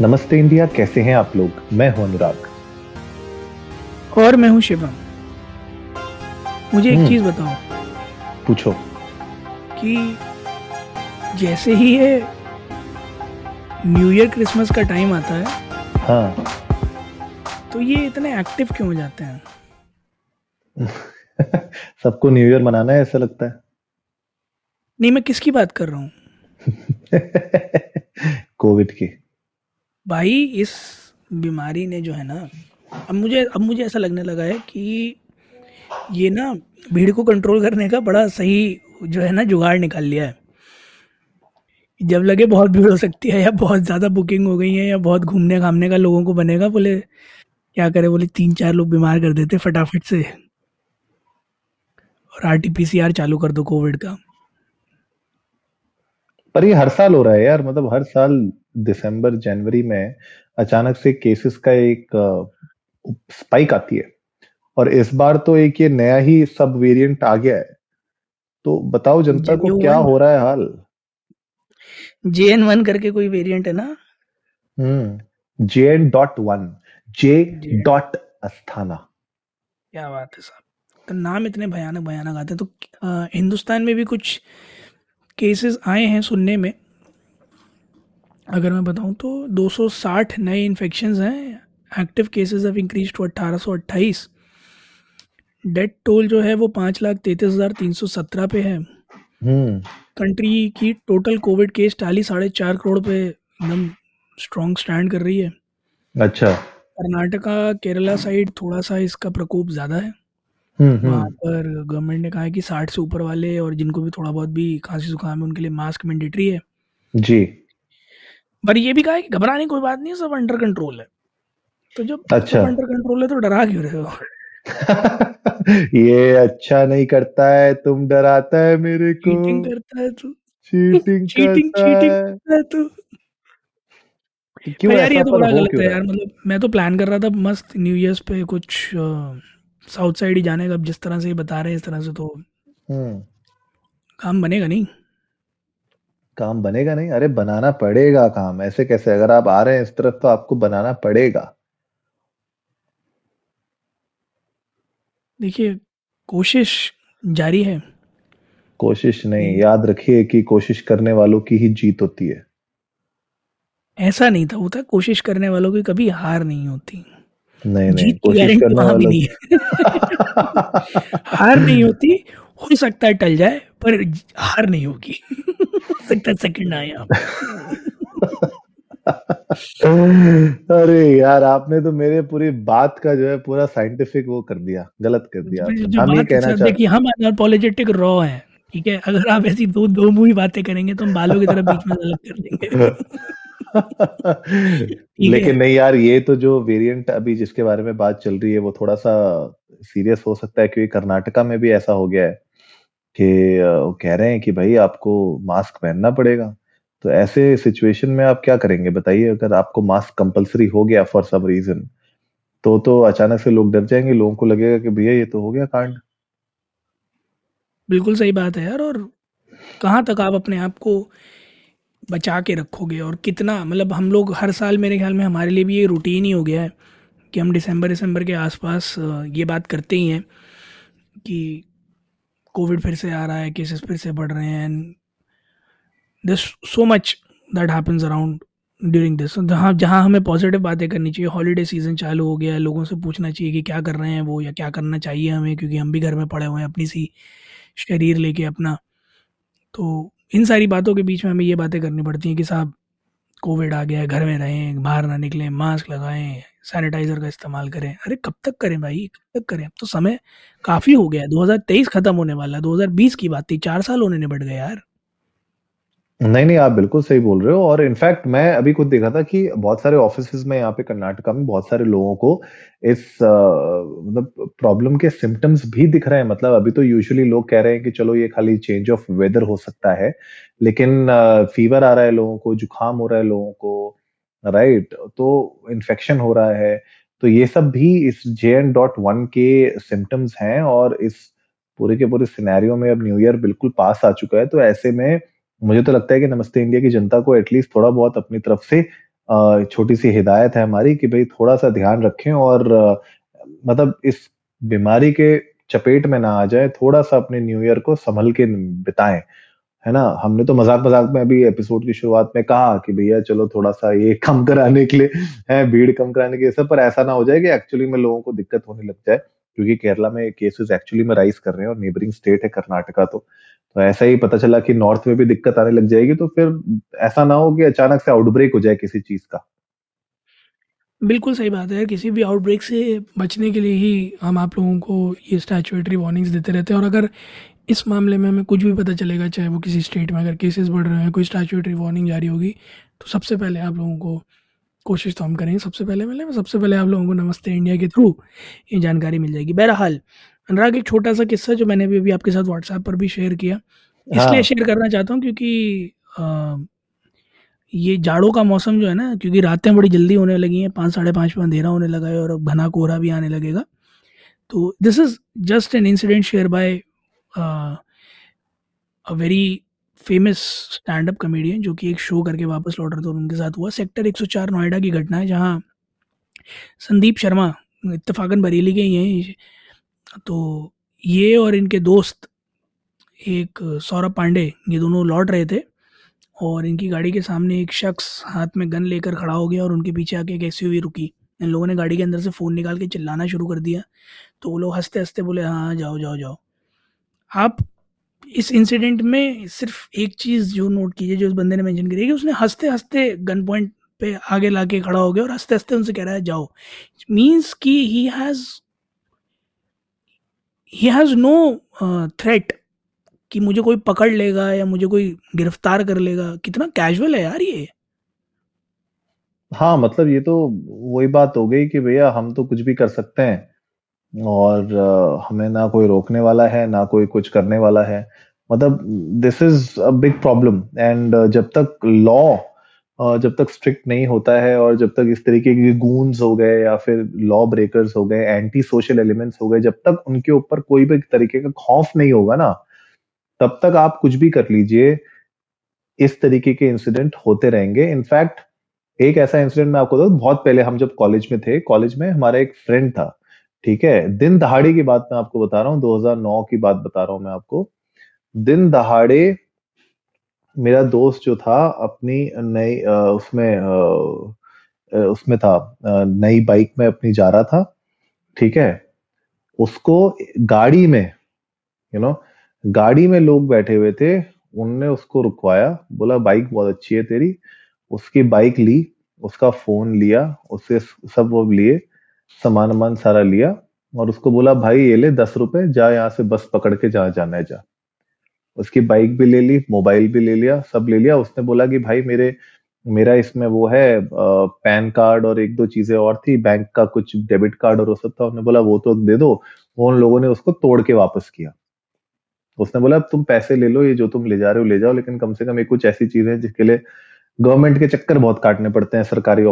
नमस्ते इंडिया कैसे हैं आप लोग? मैं हूँ अनुराग। और मैं हूँ शिवम। मुझे एक हम्म। चीज़ बताओ। पूछो। कि जैसे ही ये न्यू ईयर क्रिसमस का टाइम आता है हाँ। तो ये इतने एक्टिव क्यों हो जाते हैं? सबको न्यू ईयर मनाना है ऐसा लगता है। नहीं मैं किसकी बात कर रहा हूँ? कोविड की। भाई, इस बीमारी ने जो है ना, अब मुझे अब मुझे ऐसा लगने लगा है कि ये ना भीड़ को कंट्रोल करने का बड़ा सही जो है ना जुगाड़ निकाल लिया है। जब लगे बहुत भीड़ हो सकती है या बहुत ज़्यादा बुकिंग हो गई है या बहुत घूमने घामने का लोगों को बनेगा, बोले, क्या करे, बोले, तीन चार लोग बीमार कर देते फटाफट से। और R T P C R चालू कर दो कोविड का। पर ये हर साल हो रहा है यार मतलब हर साल दिसंबर जनवरी में अचानक से केसेस का एक स्पाइक आती है। और इस बार तो एक ये नया ही सब वेरिएंट आ गया है। तो बताओ जनता को क्या हो रहा है हाल? जे एन वन करके कोई वेरिएंट है ना? हम्म J N dot one J dot Asthana क्या बात है साहब। तो नाम इतने भयानक भयानक आते हैं। तो अ, हिंदुस्तान में भी कुछ केसेस आए हैं सुनने में। अगर मैं बताऊँ तो 260 नए इन्फेक्शंस हैं active cases of increase to 1828 death toll जो है वो पाँच लाख तैतीस हज़ार तीन सौ सत्रह पे है। हम्म। कंट्री की टोटल कोविड केस टाली साढ़े चार करोड़ पे एकदम स्ट्रॉन्ग स्टैंड कर रही है। अच्छा। कर्नाटका केरला साइड थोड़ा सा इसका प्रकोप ज़्यादा है। हम्म वहाँ हम्म पर गवर्नमेंट ने कहा है कि साठ से ऊपर वाले और जिनको भी थोड़ा बहुत भी खांसी जुकाम है उनके लिए मास्क मैंडेटरी है। जी। पर ये भी कहा है कि घबराने कोई बात नहीं है सब अंडर कंट्रोल है। तो जब अच्छा। सब अंडर कंट्रोल है तो डरा क्यों रहे हो? ये अच्छा नहीं करता है तुम डराता है मेरे को। चीटिंग करता है तू। चीटिंग चीटिंग चीटिंग है। करता है तू। क्यों यार ये तो बड़ा गलत है यार मतलब मैं तो प्लान कर रहा था मस्त न्यू ईयर्स पे कुछ साउथ साइड ही जाने का अब जिस तरह से बता रहे हैं इस तरह से तो हम्म। काम बनेगा नहीं। काम बनेगा नहीं? अरे बनाना पड़ेगा काम। ऐसे कैसे? अगर आप आ रहे हैं इस तरफ़ तो आपको बनाना पड़ेगा। देखिए कोशिश जारी है। कोशिश नहीं। हम्म। याद रखिए कि कोशिश करने वालों की ही जीत होती है। ऐसा नहीं था। होता कोशिश करने वालों की कभी हार नहीं होती। नहीं नहीं। जीत की कोशिश करने वालों नहीं हार नहीं होती। हो सकता है टल जाए पर हार नहीं होगी। सकता है सेकंड आए आप अरे यार आपने तो मेरे पूरी बात का जो है पूरा साइंटिफिक वो कर दिया गलत कर दिया जो- हम ये कहना चाहते देखिए हम अनअपोलोजेटिक रॉ हैं ठीक है? अगर आप ऐसी दो दो मुँह बातें करेंगे तो हम बालों की तरफ़ बीच में अलग कर देंगे। लेकिन नहीं यार ये तो जो वेरिएंट अभी जिसके बारे में बात चल रही है वो थोड़ा सा सीरियस हो सकता है क्योंकि कर्नाटका में भी ऐसा हो गया है। कि वो कह रहे हैं कि भाई आपको मास्क पहनना पड़ेगा। तो ऐसे सिचुएशन में आप क्या करेंगे? बताइए, अगर आपको मास्क कंपलसरी हो गया फॉर सम रीजन तो तो अचानक से लोग डर जाएँगे, लोगों को लगेगा कि भैया ये तो हो गया कांड। बिल्कुल सही बात है यार, और कहाँ तक आप अपने आप को बचा के रखोगे? और कितना मतलब हम लोग हर साल मेरे ख्याल में हमारे लिए भी ये रूटीन ही हो गया है कि हम दिसंबर दिसंबर के आसपास ये बात करते ही हैं कि कोविड फिर से आ रहा है केसेस फिर से बढ़ रहे हैं and this so much that happens around during this जहाँ जहाँ हमें पॉजिटिव बातें करनी चाहिए हॉलीडे सीज़न चालू हो गया है, लोगों से पूछना चाहिए कि क्या कर रहे हैं वो या क्या करना चाहिए हमें, क्योंकि हम भी घर में पड़े हुए हैं, अपनी सी शरीर लेके अपना। तो इन सारी बातों के बीच में हमें ये बातें करनी पड़ती हैं कि साहब कोविड आ गया घर में रहें, बाहर ना निकलें, मास्क लगाएँ, सैनिटाइजर का इस्तेमाल करें। अरे, कब तक करें भाई? कब तक करें? अब तो समय काफ़ी हो गया है। 2023 खत्म होने वाला है 2020 की बात थी, चार साल होने निबट गए यार। नहीं नहीं, आप बिल्कुल सही बोल रहे हो। और इनफैक्ट मैं अभी खुद देखा था कि बहुत सारे ऑफ़िस में यहाँ पे कर्नाटका में बहुत सारे लोगों को इस मतलब प्रॉब्लम के सिम्टम्स भी दिख रहे हैं। मतलब अभी तो यूजुअली लोग कह रहे हैं कि चलो ये खाली चेंज ऑफ़ वेदर हो सकता है, लेकिन फीवर आ रहा है लोगों को, जुकाम हो रहा है लोगों को राइट तो इन्फेक्शन हो रहा है। तो ये सब भी इस जे एन डॉट वन के सिम्टम्स हैं और इस पूरे के पूरे सिनेरियो में अब न्यू ईयर बिल्कुल पास आ चुका है। तो ऐसे में मुझे तो लगता है कि नमस्ते इंडिया की जनता को एटलीस्ट थोड़ा बहुत अपनी तरफ़ से छोटी सी हिदायत है हमारी कि भाई थोड़ा सा ध्यान रखें और मतलब इस बीमारी के चपेट में ना आ जाए, थोड़ा सा अपने न्यू ईयर को संभल के बिताएँ, है ना? हमने तो मज़ाक मज़ाक में अभी एपिसोड की शुरुआत में कहा कि भैया चलो थोड़ा सा ये कम कराने के लिए, है, भीड़ कम कराने के लिए सब, पर ऐसा ना हो जाए कि एक्चुअली में लोगों को दिक्कत होने लग जाए। क्योंकि केरला में केसेस एक्चुअली में राइज कर रहे हैं और नेबरिंग स्टेट है कर्नाटका तो तो ऐसा ही पता चला कि नॉर्थ में भी दिक्कत आने लग जाएगी तो फिर ऐसा ना हो कि अचानक से आउटब्रेक हो जाए किसी चीज़ का। बिल्कुल सही बात है, किसी भी आउटब्रेक से बचने के लिए ही हम आप लोगों को ये स्टैचुएटरी वार्निंग्स देते रहते हैं। और अगर इस मामले में हमें कुछ भी पता चलेगा, चाहे वो किसी स्टेट में अगर केसेस बढ़ रहे हैं, कोई स्टैचुएटरी वार्निंग जारी होगी तो सबसे पहले आप लोगों को कोशिश तो हम करेंगे सबसे पहले मिले सबसे पहले आप लोगों को नमस्ते इंडिया के थ्रू ये जानकारी मिल जाएगी। बहरहाल अनुराग एक छोटा सा किस्सा जो मैंने भी अभी आपके साथ व्हाट्सएप पर भी शेयर किया। इसलिए हाँ। शेयर करना चाहता हूँ क्योंकि आ, ये जाड़ों का मौसम जो है ना क्योंकि रातें बड़ी जल्दी होने लगी हैं। पाँच साढ़े पाँच में अंधेरा होने लगा है और अब घना कोहरा भी आने लगेगा। तो this is just an incident share by a very famous stand up comedian जो कि एक शो करके वापस लौट रहे थे और उनके साथ हुआ सेक्टर 104 नोएडा की घटना है जहाँ संदीप शर्मा इतफाकन बरेली के ही हैं। तो ये और इनके दोस्त एक सौरभ पांडे ये दोनों लौट रहे थे और इनकी गाड़ी के सामने एक शख्स हाथ में गन लेकर खड़ा हो गया और उनके पीछे आके एक एस रुकी। इन लोगों ने गाड़ी के अंदर से फ़ोन निकाल के चिल्लाना शुरू कर दिया। तो वो लोग हँसते हँसते बोले हाँ, हाँ जाओ जाओ जाओ। आप इस इंसिडेंट में सिर्फ़ एक चीज़ जो नोट कीजिए, जो उस बंदे ने मेंशन करी है कि उसने हँसते हँसते गन पॉइंट पे आगे लाके खड़ा हो गया और हँसते हँसते उनसे कह रहा है, जाओ। मीन्स कि he has he has no threat कि मुझे कोई पकड़ लेगा या मुझे कोई गिरफ़्तार कर लेगा। कितना कैजुअल है यार ये। हाँ मतलब ये तो वही बात हो गई कि भैया हम तो कुछ भी कर सकते हैं। और हमें ना कोई रोकने वाला है, ना कोई कुछ करने वाला है। मतलब this is a big problem and जब तक लॉ जब तक स्ट्रिक्ट नहीं होता है और जब तक इस तरीके के गूंस हो गए या फिर लॉ ब्रेकर्स हो गए एंटी सोशल एलिमेंट्स हो गए, जब तक उनके ऊपर कोई भी तरीके का खौफ नहीं होगा ना, तब तक आप कुछ भी कर लीजिए, इस तरीके के इंसिडेंट होते रहेंगे। इनफैक्ट एक ऐसा इंसिडेंट मैं आपको बहुत पहले हम जब कॉलेज में थे कॉलेज में हमारा एक फ्रेंड था। ठीक है? दिन दहाड़े की बात मैं आपको बता रहा हूँ 2009 की बात बता रहा हूँ मैं आपको। दिन दहाड़े मेरा दोस्त जो था, अपनी नई उसमें उसमें था नई बाइक में अपनी जा रहा था, ठीक है? उसको गाड़ी में यू नो गाड़ी में लोग बैठे हुए थे, उनने उसको रुकवाया, बोला, बाइक बहुत अच्छी है तेरी। उसकी बाइक ली, उसका फ़ोन लिया उससे सब वो लिए सामान वामान सारा लिया और उसको बोला, भाई, ये ले दस रुपए, जा यहाँ से बस पकड़ के जहाँ जाना है, जा। उसकी बाइक भी ले ली मोबाइल भी ले लिया, सब ले लिया। उसने बोला कि, भाई, मेरे, मेरा इसमें वो है पैन कार्ड और एक दो चीज़ें और थी बैंक का कुछ डेबिट कार्ड और वो सब था। उन्होंने बोला, वो तो दे दो। वो उन लोगों ने उसको तोड़ के वापस किया। उसने बोला तुम पैसे ले लो, ये जो तुम ले जा रहे हो, ले जाओ, लेकिन कम से कम एक कुछ ऐसी चीज़ जिसके लिए गवर्नमेंट के चक्कर बहुत काटने पड़ते हैं, सरकारी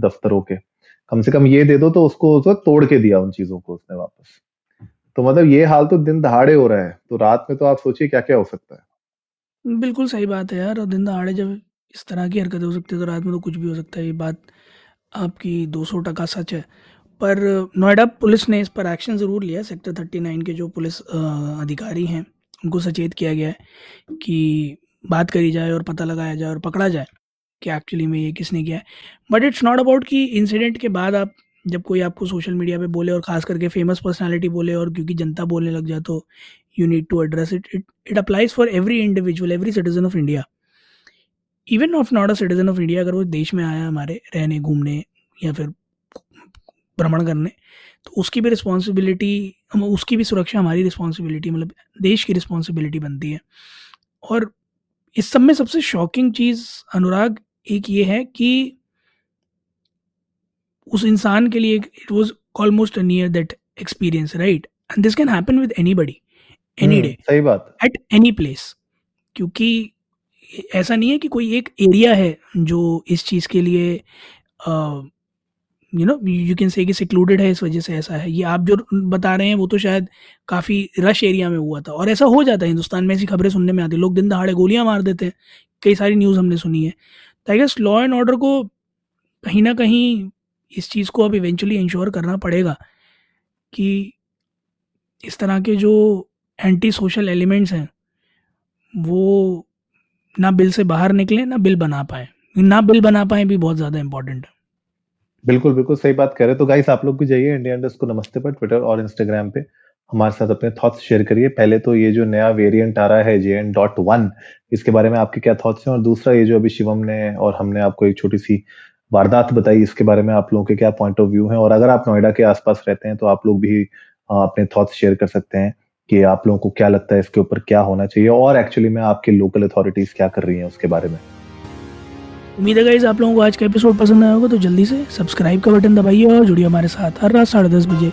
दफ्तरों के। कम से कम ये दे दो तो उसको उसको तोड़ के दिया उन चीज़ों को उसने वापस। तो मतलब ये हाल तो दिन दहाड़े हो रहा है तो रात में तो आप सोचिए क्या क्या हो सकता है। बिल्कुल सही बात है यार, और दिन दहाड़े जब इस तरह की हरकत हो सकती है तो रात में तो कुछ भी हो सकता है, ये बात आपकी दो सौ टका सच है। पर नोएडा पुलिस ने इस पर एक्शन ज़रूर लिया, सेक्टर थर्टी नाइन के जो पुलिस अधिकारी हैं, उनको सचेत किया गया है कि बात करी जाए और पता लगाया जाए और पकड़ा जाए। कि एक्चुअली में ये किसने किया है। बट इट्स नॉट अबाउट कि इंसिडेंट के बाद आप, जब कोई आपको सोशल मीडिया पे बोले और ख़ास करके फ़ेमस पर्सनालिटी बोले और क्योंकि जनता बोलने लग जाए तो you need to address it it it applies for every individual every citizen of India even of not a citizen of India अगर वो देश में आया हमारे रहने, घूमने या फिर भ्रमण करने तो उसकी भी रिस्पॉन्सिबिलिटी उसकी भी सुरक्षा हमारी रिस्पॉन्सिबिलिटी मतलब देश की रिस्पॉन्सिबिलिटी बनती है। और इस सब में सबसे शॉकिंग चीज़ अनुराग एक ये है कि उस इंसान के लिए it was almost near that experience right and this can happen with any body any day सही बात। एट एनी प्लेस क्योंकि ऐसा नहीं है कि कोई एक एरिया है जो इस चीज़ के लिए you know you can say कि सिक्लूडेड है इस वजह से ऐसा है। ये आप जो बता रहे हैं वो तो शायद काफ़ी रश एरिया में हुआ था। और ऐसा हो जाता है हिंदुस्तान में ऐसी खबरें सुनने में आती है लोग दिन दहाड़े गोलियाँ मार देते हैं कई सारी न्यूज़ हमने सुनी है। I guess law and order को कहीं ना कहीं इस चीज़ को अब इवेंचुअली इंश्योर करना पड़ेगा कि इस तरह के जो एंटी सोशल एलिमेंट्स हैं, वो ना बिल से बाहर निकले, ना बिल बना पाए। ना बिल बना पाए भी बहुत ज़्यादा इंपॉर्टेंट है। बिल्कुल बिल्कुल सही बात कह रहे तो गाइस आप लोग भी जाइए इंडिया इंडस्ट को नमस्ते पर ट्विटर और इंस्टाग्राम पे। हमारे साथ अपने थॉट्स शेयर करिए। पहले तो ये जो नया वेरिएंट आ रहा है जे एन डॉट वन इसके बारे में आपके क्या थॉट्स हैं? और दूसरा, ये जो अभी शिवम ने और हमने आपको एक छोटी सी वारदात बताई, इसके बारे में आप लोगों के क्या पॉइंट ऑफ़ व्यू है? और अगर आप नोएडा के आसपास रहते हैं तो आप लोग भी अपने थॉट्स शेयर कर सकते हैं कि आप लोगों को क्या लगता है इसके ऊपर क्या होना चाहिए। और एक्चुअली में आपके लोकल अथॉरिटीज क्या कर रही हैं उसके बारे में। उम्मीद है आप लोगों को आज का एपिसोड पसंद आया होगा तो जल्दी से सब्सक्राइब का बटन दबाइए और जुड़िए हमारे साथ हर रात साढ़े दस बजे।